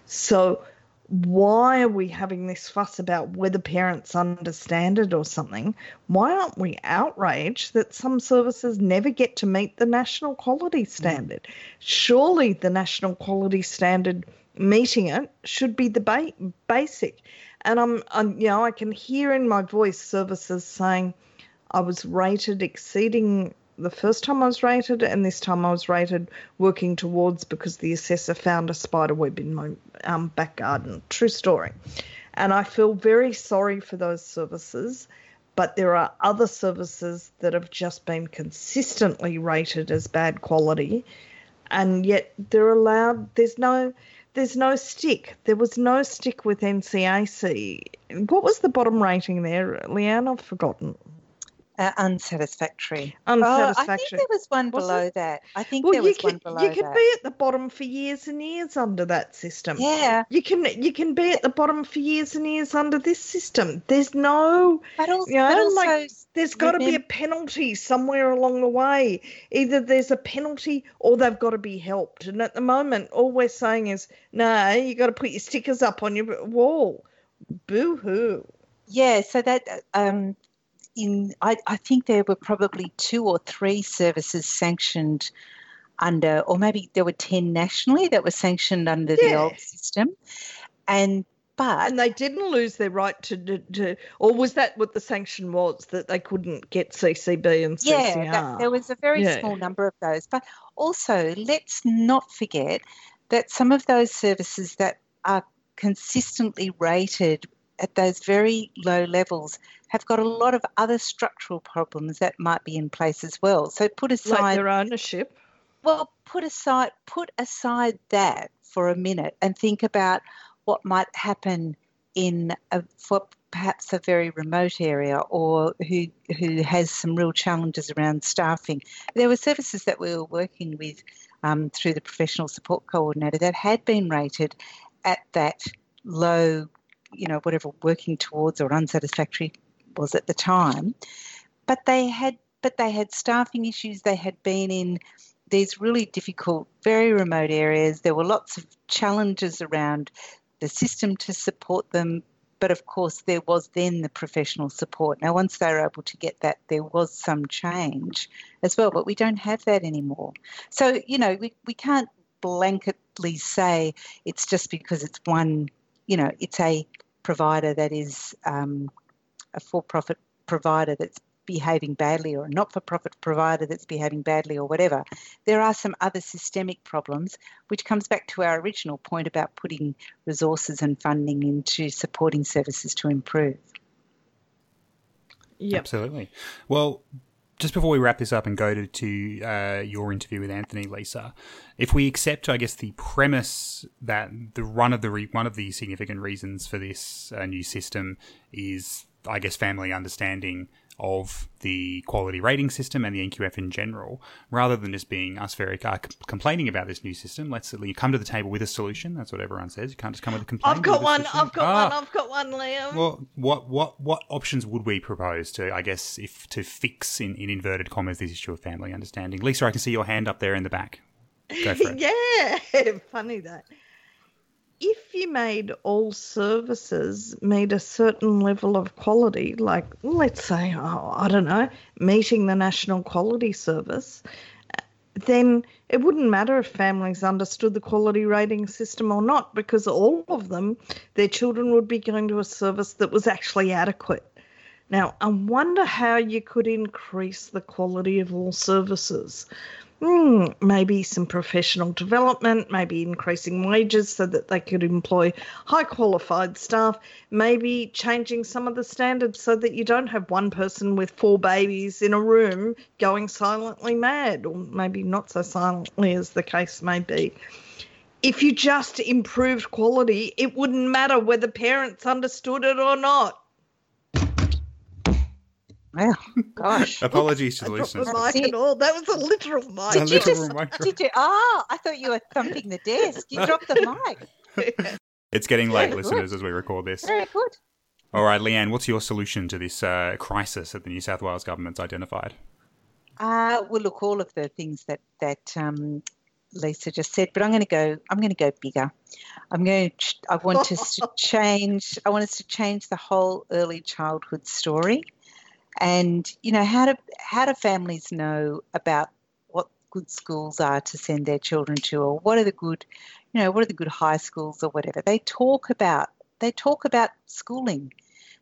So, why are we having this fuss about whether parents understand it or something? Why aren't we outraged that some services never get to meet the national quality mm. standard? Surely the national quality standard meeting it should be the ba- basic. And I'm, I'm, you know, I can hear in my voice services saying I was rated exceeding the first time I was rated, and this time I was rated working towards because the assessor found a spider web in my um, back garden. True story. And I feel very sorry for those services, but there are other services that have just been consistently rated as bad quality, and yet they're allowed. There's no. There's no stick. There was no stick with NCAC. What was the bottom rating there, Leanne? I've forgotten. Uh, unsatisfactory. Unsatisfactory. Oh, I think there was one below it? that. I think Well, there you was can one below you can that. be at the bottom for years and years under that system. yeah, You can you can be at the bottom for years and years under this system. There's no but also, Yeah, I but don't also like- there's got to be a penalty somewhere along the way. Either there's a penalty or they've got to be helped. And at the moment, all we're saying is, no, you got to put your stickers up on your wall. Boo hoo. Yeah, so that um, in I, I think there were probably two or three services sanctioned under, or maybe there were ten nationally that were sanctioned under the old system, and but And they didn't lose their right to, to, to, or was that what the sanction was that they couldn't get CCB and CCR? yeah, that, there was a very Yeah. small number of those. But also, let's not forget that some of those services that are consistently rated at those very low levels have got a lot of other structural problems that might be in place as well. So put aside like their ownership. well, put aside put aside that for a minute and think about what might happen in a, for perhaps a very remote area or who who has some real challenges around staffing. There were services that we were working with um, through the professional support coordinator that had been rated at that low, you know, whatever working towards or unsatisfactory was at the time, but they had but they had staffing issues. They had been in these really difficult, very remote areas. There were lots of challenges around the system to support them. But of course, there was then the professional support. Now, once they were able to get that, there was some change as well, but we don't have that anymore. So, you know, we, we can't blanketly say it's just because it's one, you know, it's a provider that is um, a for profit provider that's behaving badly or a not for profit provider that's behaving badly or whatever. There are some other systemic problems, which comes back to our original point about putting resources and funding into supporting services to improve. Yep. Absolutely. Well, just before we wrap this up and go to, to uh, your interview with Anthony, Lisa, if we accept, I guess, the premise that the one of the re- one of the significant reasons for this uh, new system is, I guess, family understanding of the quality rating system and the NQF in general, rather than just being us very uh, complaining about this new system. Let's you come to the table with a solution. That's what everyone says. You can't just come with a complaint. I've got one. I've got Ah. one. I've got one, Liam. Well, what what what options would we propose to, I guess, if to fix in, in inverted commas this issue of family understanding? Lisa, I can see your hand up there in the back. Go for it. yeah, funny that. If you made all services meet a certain level of quality, like let's say, oh, I don't know, meeting the national quality service, then it wouldn't matter if families understood the quality rating system or not, because all of them, their children would be going to a service that was actually adequate. Now, I wonder how you could increase the quality of all services. Hmm, maybe some professional development, maybe increasing wages so that they could employ high qualified staff, maybe changing some of the standards so that you don't have one person with four babies in a room going silently mad, or maybe not so silently as the case may be. If you just improved quality, it wouldn't matter whether parents understood it or not. Well, gosh. Apologies to the I dropped the listeners. mic That's and all. That was a literal mic. A Did you just- micro- Did you? Ah, I thought you were thumping the desk. You dropped the mic. It's getting late, Yeah, listeners, as we record this. Very good. All right, Leanne, what's your solution to this uh, crisis that the New South Wales government's identified? Uh, well, look, all of the things that that um, Lisa just said, but I'm going to go. I'm going to go bigger. I'm going to. I want us to change. I want us to change the whole early childhood story, and you know how do how do families know about what good schools are to send their children to, or what are the good, you know, what are the good high schools or whatever. They talk about. They talk about schooling.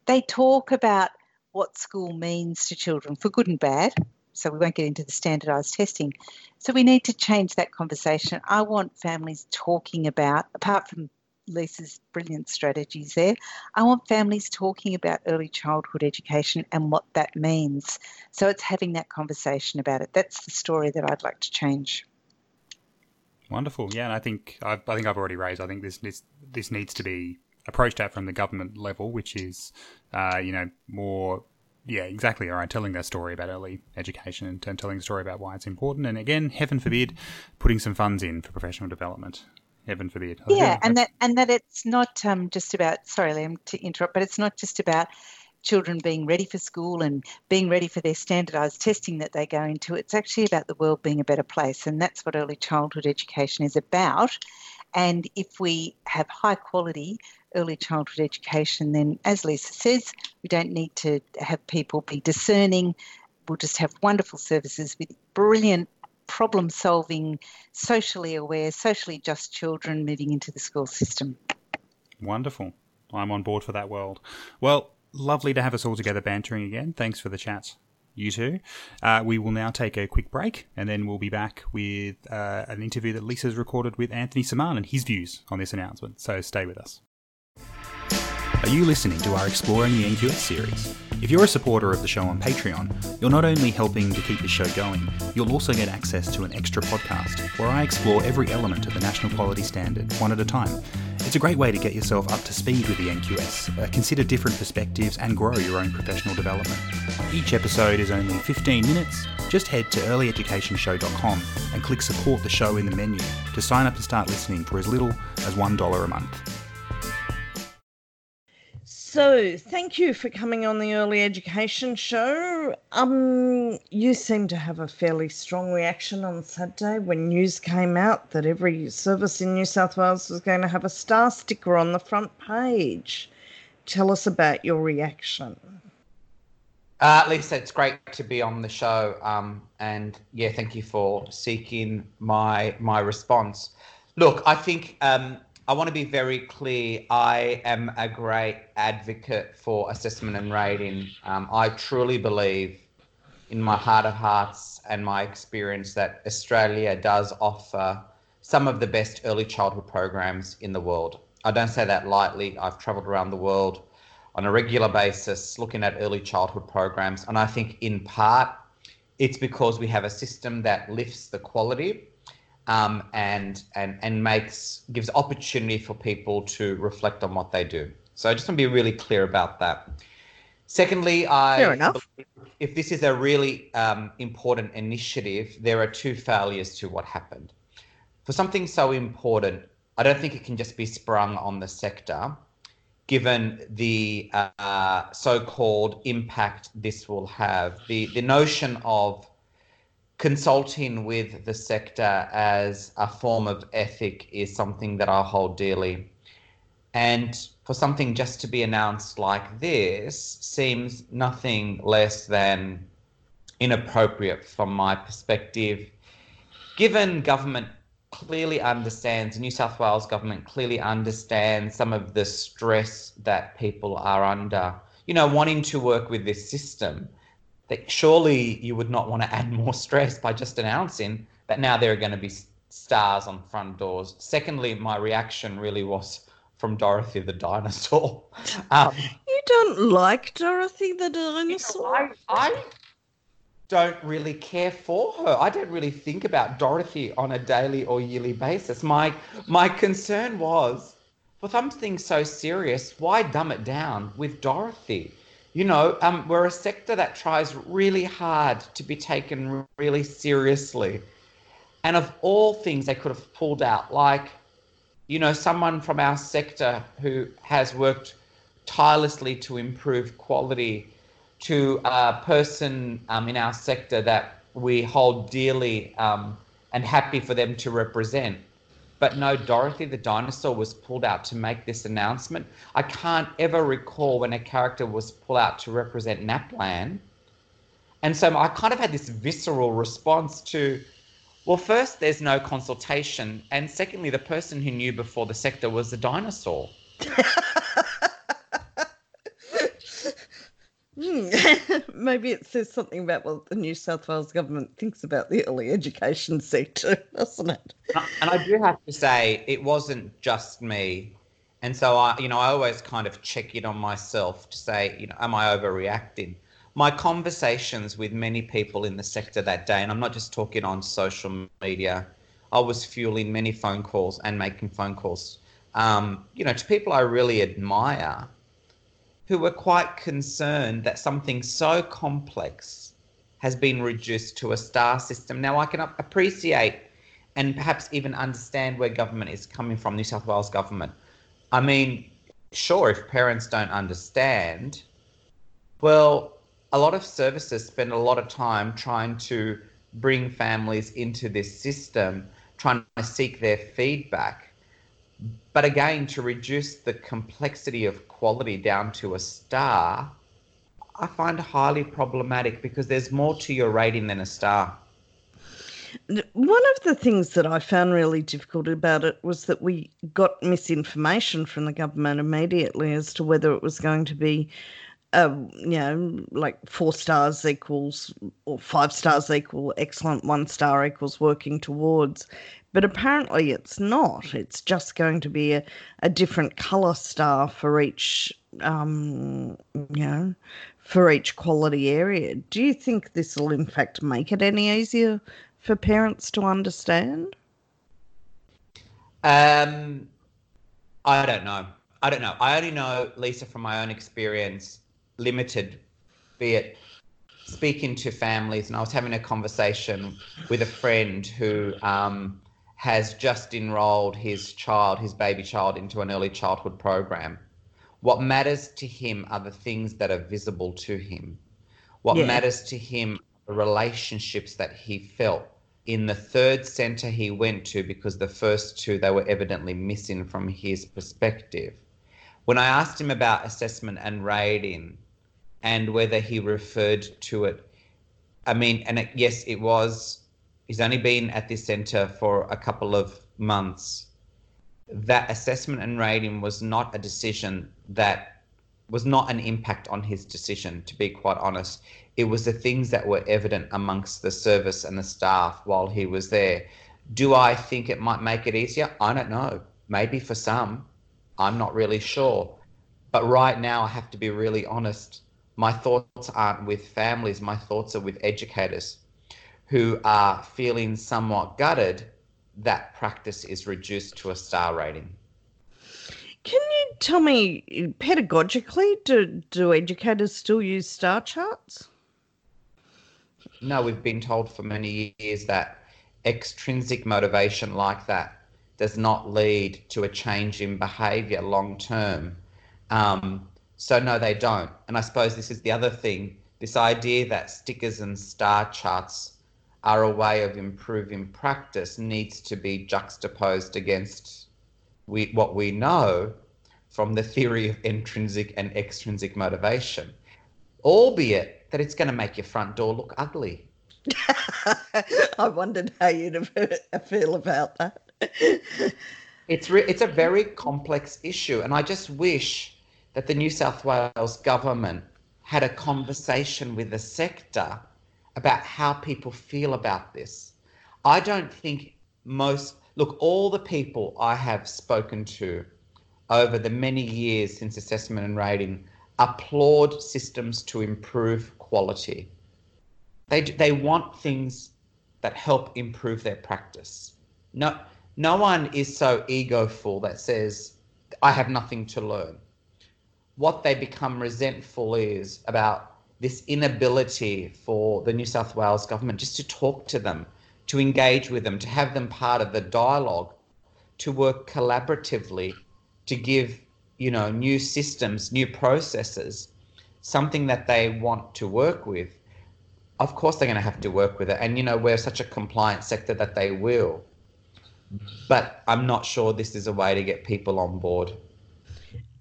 They talk about what school means to children for good and bad so we won't get into the standardised testing. So we need to change that conversation. I want families talking about, apart from Lisa's brilliant strategies there, I want families talking about early childhood education and what that means. So it's having that conversation about it. That's the story that I'd like to change. Wonderful, yeah, and I think I've, I think I've already raised. I think this this this needs to be approached at from the government level, which is, uh, you know, more yeah, exactly. All right, telling their story about early education and telling the story about why it's important. And again, heaven forbid, putting some funds in for professional development. Heaven forbid. Yeah, and that and that it's not um, just about. Sorry, Liam, to interrupt, but it's not just about children being ready for school and being ready for their standardised testing that they go into. It's actually about the world being a better place, and that's what early childhood education is about. And if we have high quality early childhood education, then as Lisa says, we don't need to have people be discerning. We'll just have wonderful services with brilliant problem solving, socially aware, socially just children moving into the school system. Wonderful. I'm on board for that world. Well, lovely to have us all together bantering again. Thanks for the chat you two. Uh, we will now take a quick break and then we'll be back with uh, an interview that Lisa's recorded with Anthony Semann and his views on this announcement. So stay with us. Are you listening to our Exploring the NQS series? If you're a supporter of the show on Patreon, you're not only helping to keep the show going, you'll also get access to an extra podcast where I explore every element of the National Quality Standard one at a time. It's a great way to get yourself up to speed with the NQS, uh, consider different perspectives, and grow your own professional development. Each episode is only 15 minutes. Just head to earlyeducationshow.com and click support the show in the menu to sign up and start listening for as little as $1 a month. So, thank you for coming on the Early Education Show. Um, you seem to have a fairly strong reaction on Saturday when news came out that every service in New South Wales was going to have a star sticker on the front page. Tell us about your reaction. Uh, Lisa, it's great to be on the show, um, and yeah, thank you for seeking my my response. Look, I think um, I want to be very clear. I am a great advocate for assessment and rating. Um, I truly believe, in my heart of hearts and my experience, that Australia does offer some of the best early childhood programs in the world. I don't say that lightly. I've travelled around the world on a regular basis looking at early childhood programs, and I think in part it's because we have a system that lifts the quality um, and and and makes gives opportunity for people to reflect on what they do. So I just want to be really clear about that. Secondly, I if this is a really um, important initiative, there are two failures to what happened. For something so important, I don't think it can just be sprung on the sector, given the uh, so-called impact this will have. The the notion of consulting with the sector as a form of ethic is something that I hold dearly. And for something just to be announced like this seems nothing less than inappropriate from my perspective. Given government clearly understands, New South Wales government clearly understands some of the stress that people are under, you know, wanting to work with this system that surely you would not want to add more stress by just announcing that now there are going to be stars on front doors. Secondly, my reaction really was from Dorothy the dinosaur. Um, you don't like Dorothy the dinosaur? You know, I, I don't really care for her. I don't really think about Dorothy on a daily or yearly basis. My my concern was for something so serious, why dumb it down with Dorothy? You know, um, we're a sector that tries really hard to be taken really seriously. And of all things they could have pulled out, like, you know, someone from our sector who has worked tirelessly to improve quality, to a person um, in our sector that we hold dearly um, and happy for them to represent. But no, Dorothy the dinosaur was pulled out to make this announcement. I can't ever recall when a character was pulled out to represent Naplan. And so I kind of had this visceral response to, well, first, there's no consultation. And secondly, the person who knew before the sector was the dinosaur. Maybe it says something about what the New South Wales government thinks about the early education sector, doesn't it? And I do have to say, it wasn't just me. And so I, you know, I always kind of check in on myself to say, you know, am I overreacting? My conversations with many people in the sector that day, and I'm not just talking on social media, I was fueling many phone calls and making phone calls, um, you know, to people I really admire who were quite concerned that something so complex has been reduced to a star system. Now, I can appreciate and perhaps even understand where government is coming from, New South Wales government. I mean, sure, if parents don't understand, well, a lot of services spend a lot of time trying to bring families into this system, trying to seek their feedback. But again, to reduce the complexity of quality down to a star, I find highly problematic because there's more to your rating than a star. One of the things that I found really difficult about it was that we got misinformation from the government immediately as to whether it was going to be, um, you know, like four stars equals or five stars equal excellent, one star equals working towards. But apparently it's not. It's just going to be a, a different colour star for each, um, you know, for each quality area. Do you think this will in fact make it any easier for parents to understand? Um, I don't know. I don't know. I only know Lisa from my own experience, limited, be it speaking to families, and I was having a conversation with a friend who um, has just enrolled his child, his baby child, into an early childhood program. What matters to him are the things that are visible to him. What yeah. matters to him are the relationships that he felt in the third center he went to because the first two they were evidently missing from his perspective. When I asked him about assessment and rating and whether he referred to it, I mean, and it, yes, it was he's only been at this centre for a couple of months. That assessment and rating was not a decision that was not an impact on his decision, to be quite honest. It was the things that were evident amongst the service and the staff while he was there. Do I think it might make it easier? I don't know. Maybe for some. I'm not really sure. But right now, I have to be really honest. My thoughts aren't with families, my thoughts are with educators who are feeling somewhat gutted that practice is reduced to a star rating. Can you tell me pedagogically, do, do educators still use star charts? No, we've been told for many years that extrinsic motivation like that does not lead to a change in behavior long term. Um, so, no, they don't. And I suppose this is the other thing this idea that stickers and star charts are a way of improving practice needs to be juxtaposed against we, what we know from the theory of intrinsic and extrinsic motivation, albeit that it's going to make your front door look ugly. I wondered how you'd feel about that. it's re- it's a very complex issue, and I just wish that the New South Wales government had a conversation with the sector about how people feel about this. I don't think most, look, all the people I have spoken to over the many years since assessment and rating applaud systems to improve quality. They, they want things that help improve their practice. No, no one is so egoful that says, I have nothing to learn. What they become resentful is about this inability for the New South Wales government just to talk to them, to engage with them, to have them part of the dialogue, to work collaboratively, to give you know new systems, new processes, something that they want to work with. of course they're going to have to work with it. And, you know, we're such a compliant sector that they will. But I'm not sure this is a way to get people on board.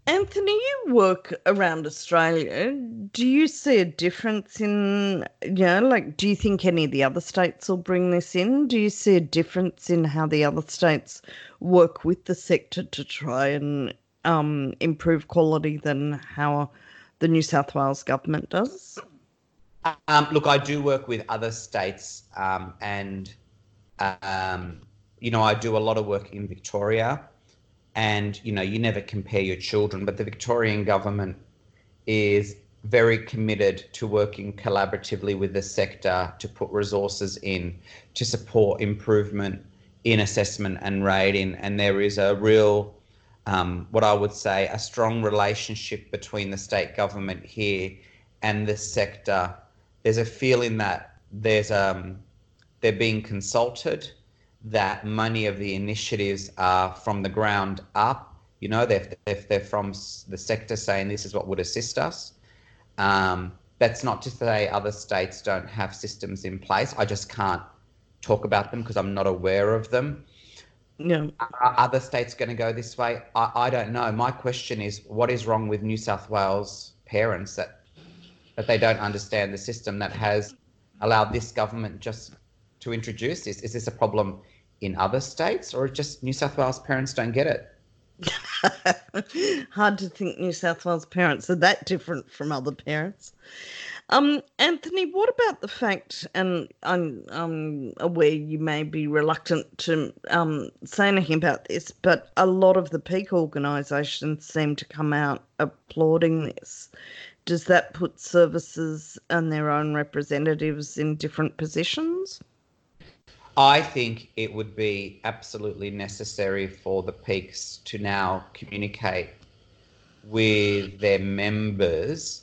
Anthony, you work around Australia. Do you see a difference in, you know, like, do you think any of the other states will bring this in? Do you see a difference in how the other states work with the sector to try and um, improve quality than how the New South Wales government does? Um, look, I do work with other states, um, and um, you know, I do a lot of work in Victoria, and you know, you never compare your children, but the Victorian government is very committed to working collaboratively with the sector to put resources in to support improvement in assessment and rating, and there is a real um, what I would say, a strong relationship between the state government here and the sector. There's a feeling that there's um, they're being consulted, that many of the initiatives are from the ground up. You know, they're, they're, they're from the sector saying this is what would assist us. Um, that's not to say other states don't have systems in place. I just can't talk about them because I'm not aware of them. Yeah. Are other states going to go this way? I, I don't know. My question is, what is wrong with New South Wales parents that that they don't understand the system that has allowed this government just to introduce this? Is this a problem in other states, or just New South Wales parents don't get it? Hard to think New South Wales parents are that different from other parents. Um, Anthony, what about the fact, and I'm, I'm aware you may be reluctant to um, say anything about this, but a lot of the peak organisations seem to come out applauding this. Does that put services and their own representatives in different positions? I think it would be absolutely necessary for the peaks to now communicate with their members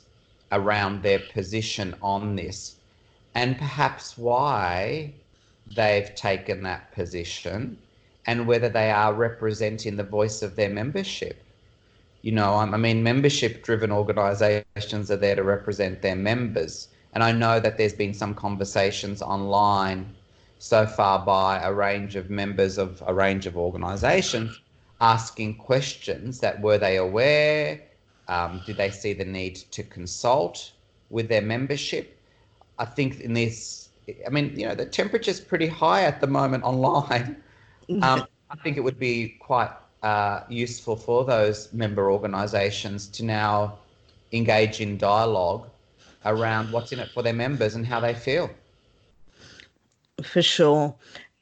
around their position on this and perhaps why they've taken that position and whether they are representing the voice of their membership. You know, I mean, membership driven organizations are there to represent their members. And I know that there's been some conversations online so far by a range of members of a range of organizations asking questions that were they aware um, did they see the need to consult with their membership? I think in this, I mean, you know, the temperature's pretty high at the moment online. Um, I think it would be quite uh, useful for those member organisations to now engage in dialogue around what's in it for their members and how they feel. For sure.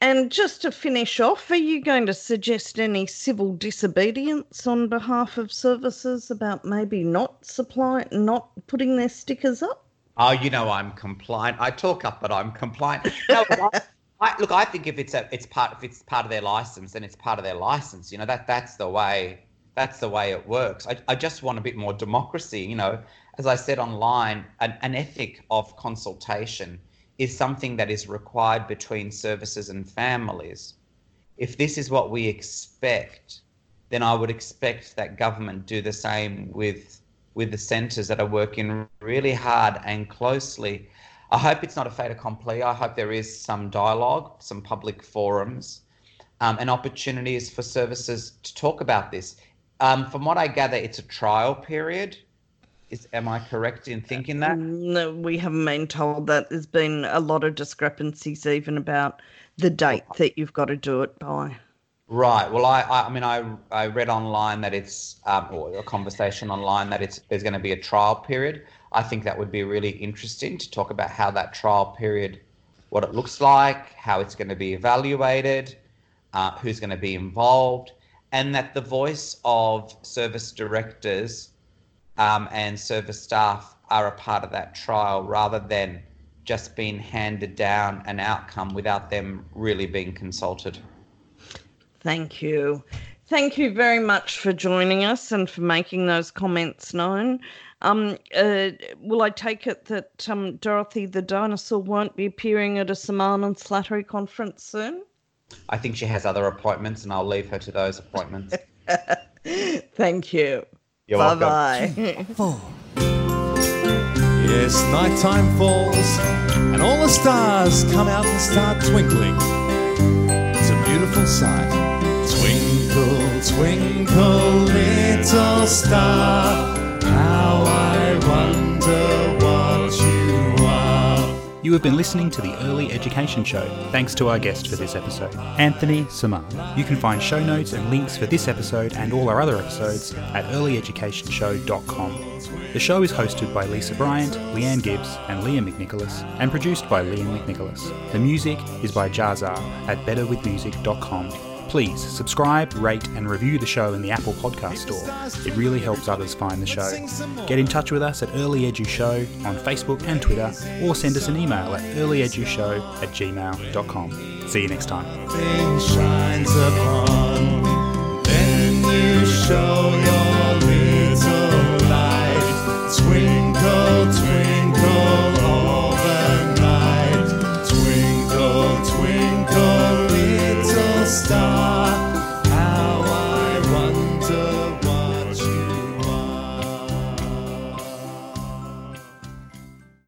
And just to finish off, are you going to suggest any civil disobedience on behalf of services about maybe not supply, not putting their stickers up? Oh, you know I'm compliant. I talk up, but I'm compliant. No, I, look, I think if it's a, it's part, if it's part of their license, then it's part of their license. You know that that's the way, that's the way it works. I, I just want a bit more democracy. You know, as I said online, an, an ethic of consultation is something that is required between services and families. If this is what we expect, then I would expect that government do the same with with the centres that are working really hard and closely. I hope it's not a fait accompli. I hope there is some dialogue, some public forums, um, and opportunities for services to talk about this. Um, from what I gather, it's a trial period is am I correct in thinking that? No, we haven't been told that. There's been a lot of discrepancies even about the date that you've got to do it by. Right. Well, I, I, mean, I, I read online that it's, um, or a conversation online that it's there's going to be a trial period. I think that would be really interesting to talk about how that trial period, what it looks like, how it's going to be evaluated, uh, who's going to be involved, and that the voice of service directors um, and service staff are a part of that trial rather than just being handed down an outcome without them really being consulted. Thank you. Thank you very much for joining us and for making those comments known. Um, uh, will I take it that um, Dorothy the dinosaur won't be appearing at a Semann and Slattery conference soon? I think she has other appointments, and I'll leave her to those appointments. Thank you. You're bye welcome. bye. Four. Yes, nighttime falls, and all the stars come out and start twinkling. It's a beautiful sight. Twinkle, twinkle, little star, You have been listening to the Early Education Show. Thanks to our guest for this episode, Anthony Semann. You can find show notes and links for this episode and all our other episodes at earlyeducationshow.com. The show is hosted by Lisa Bryant, Leanne Gibbs, and Liam McNicholas, and produced by Liam McNicholas. The music is by Jazar at betterwithmusic.com. Please subscribe, rate, and review the show in the Apple Podcast Store. It really helps others find the show. Get in touch with us at Early Edu Show on Facebook and Twitter, or send us an email at earlyedushow at gmail.com. See you next time. star.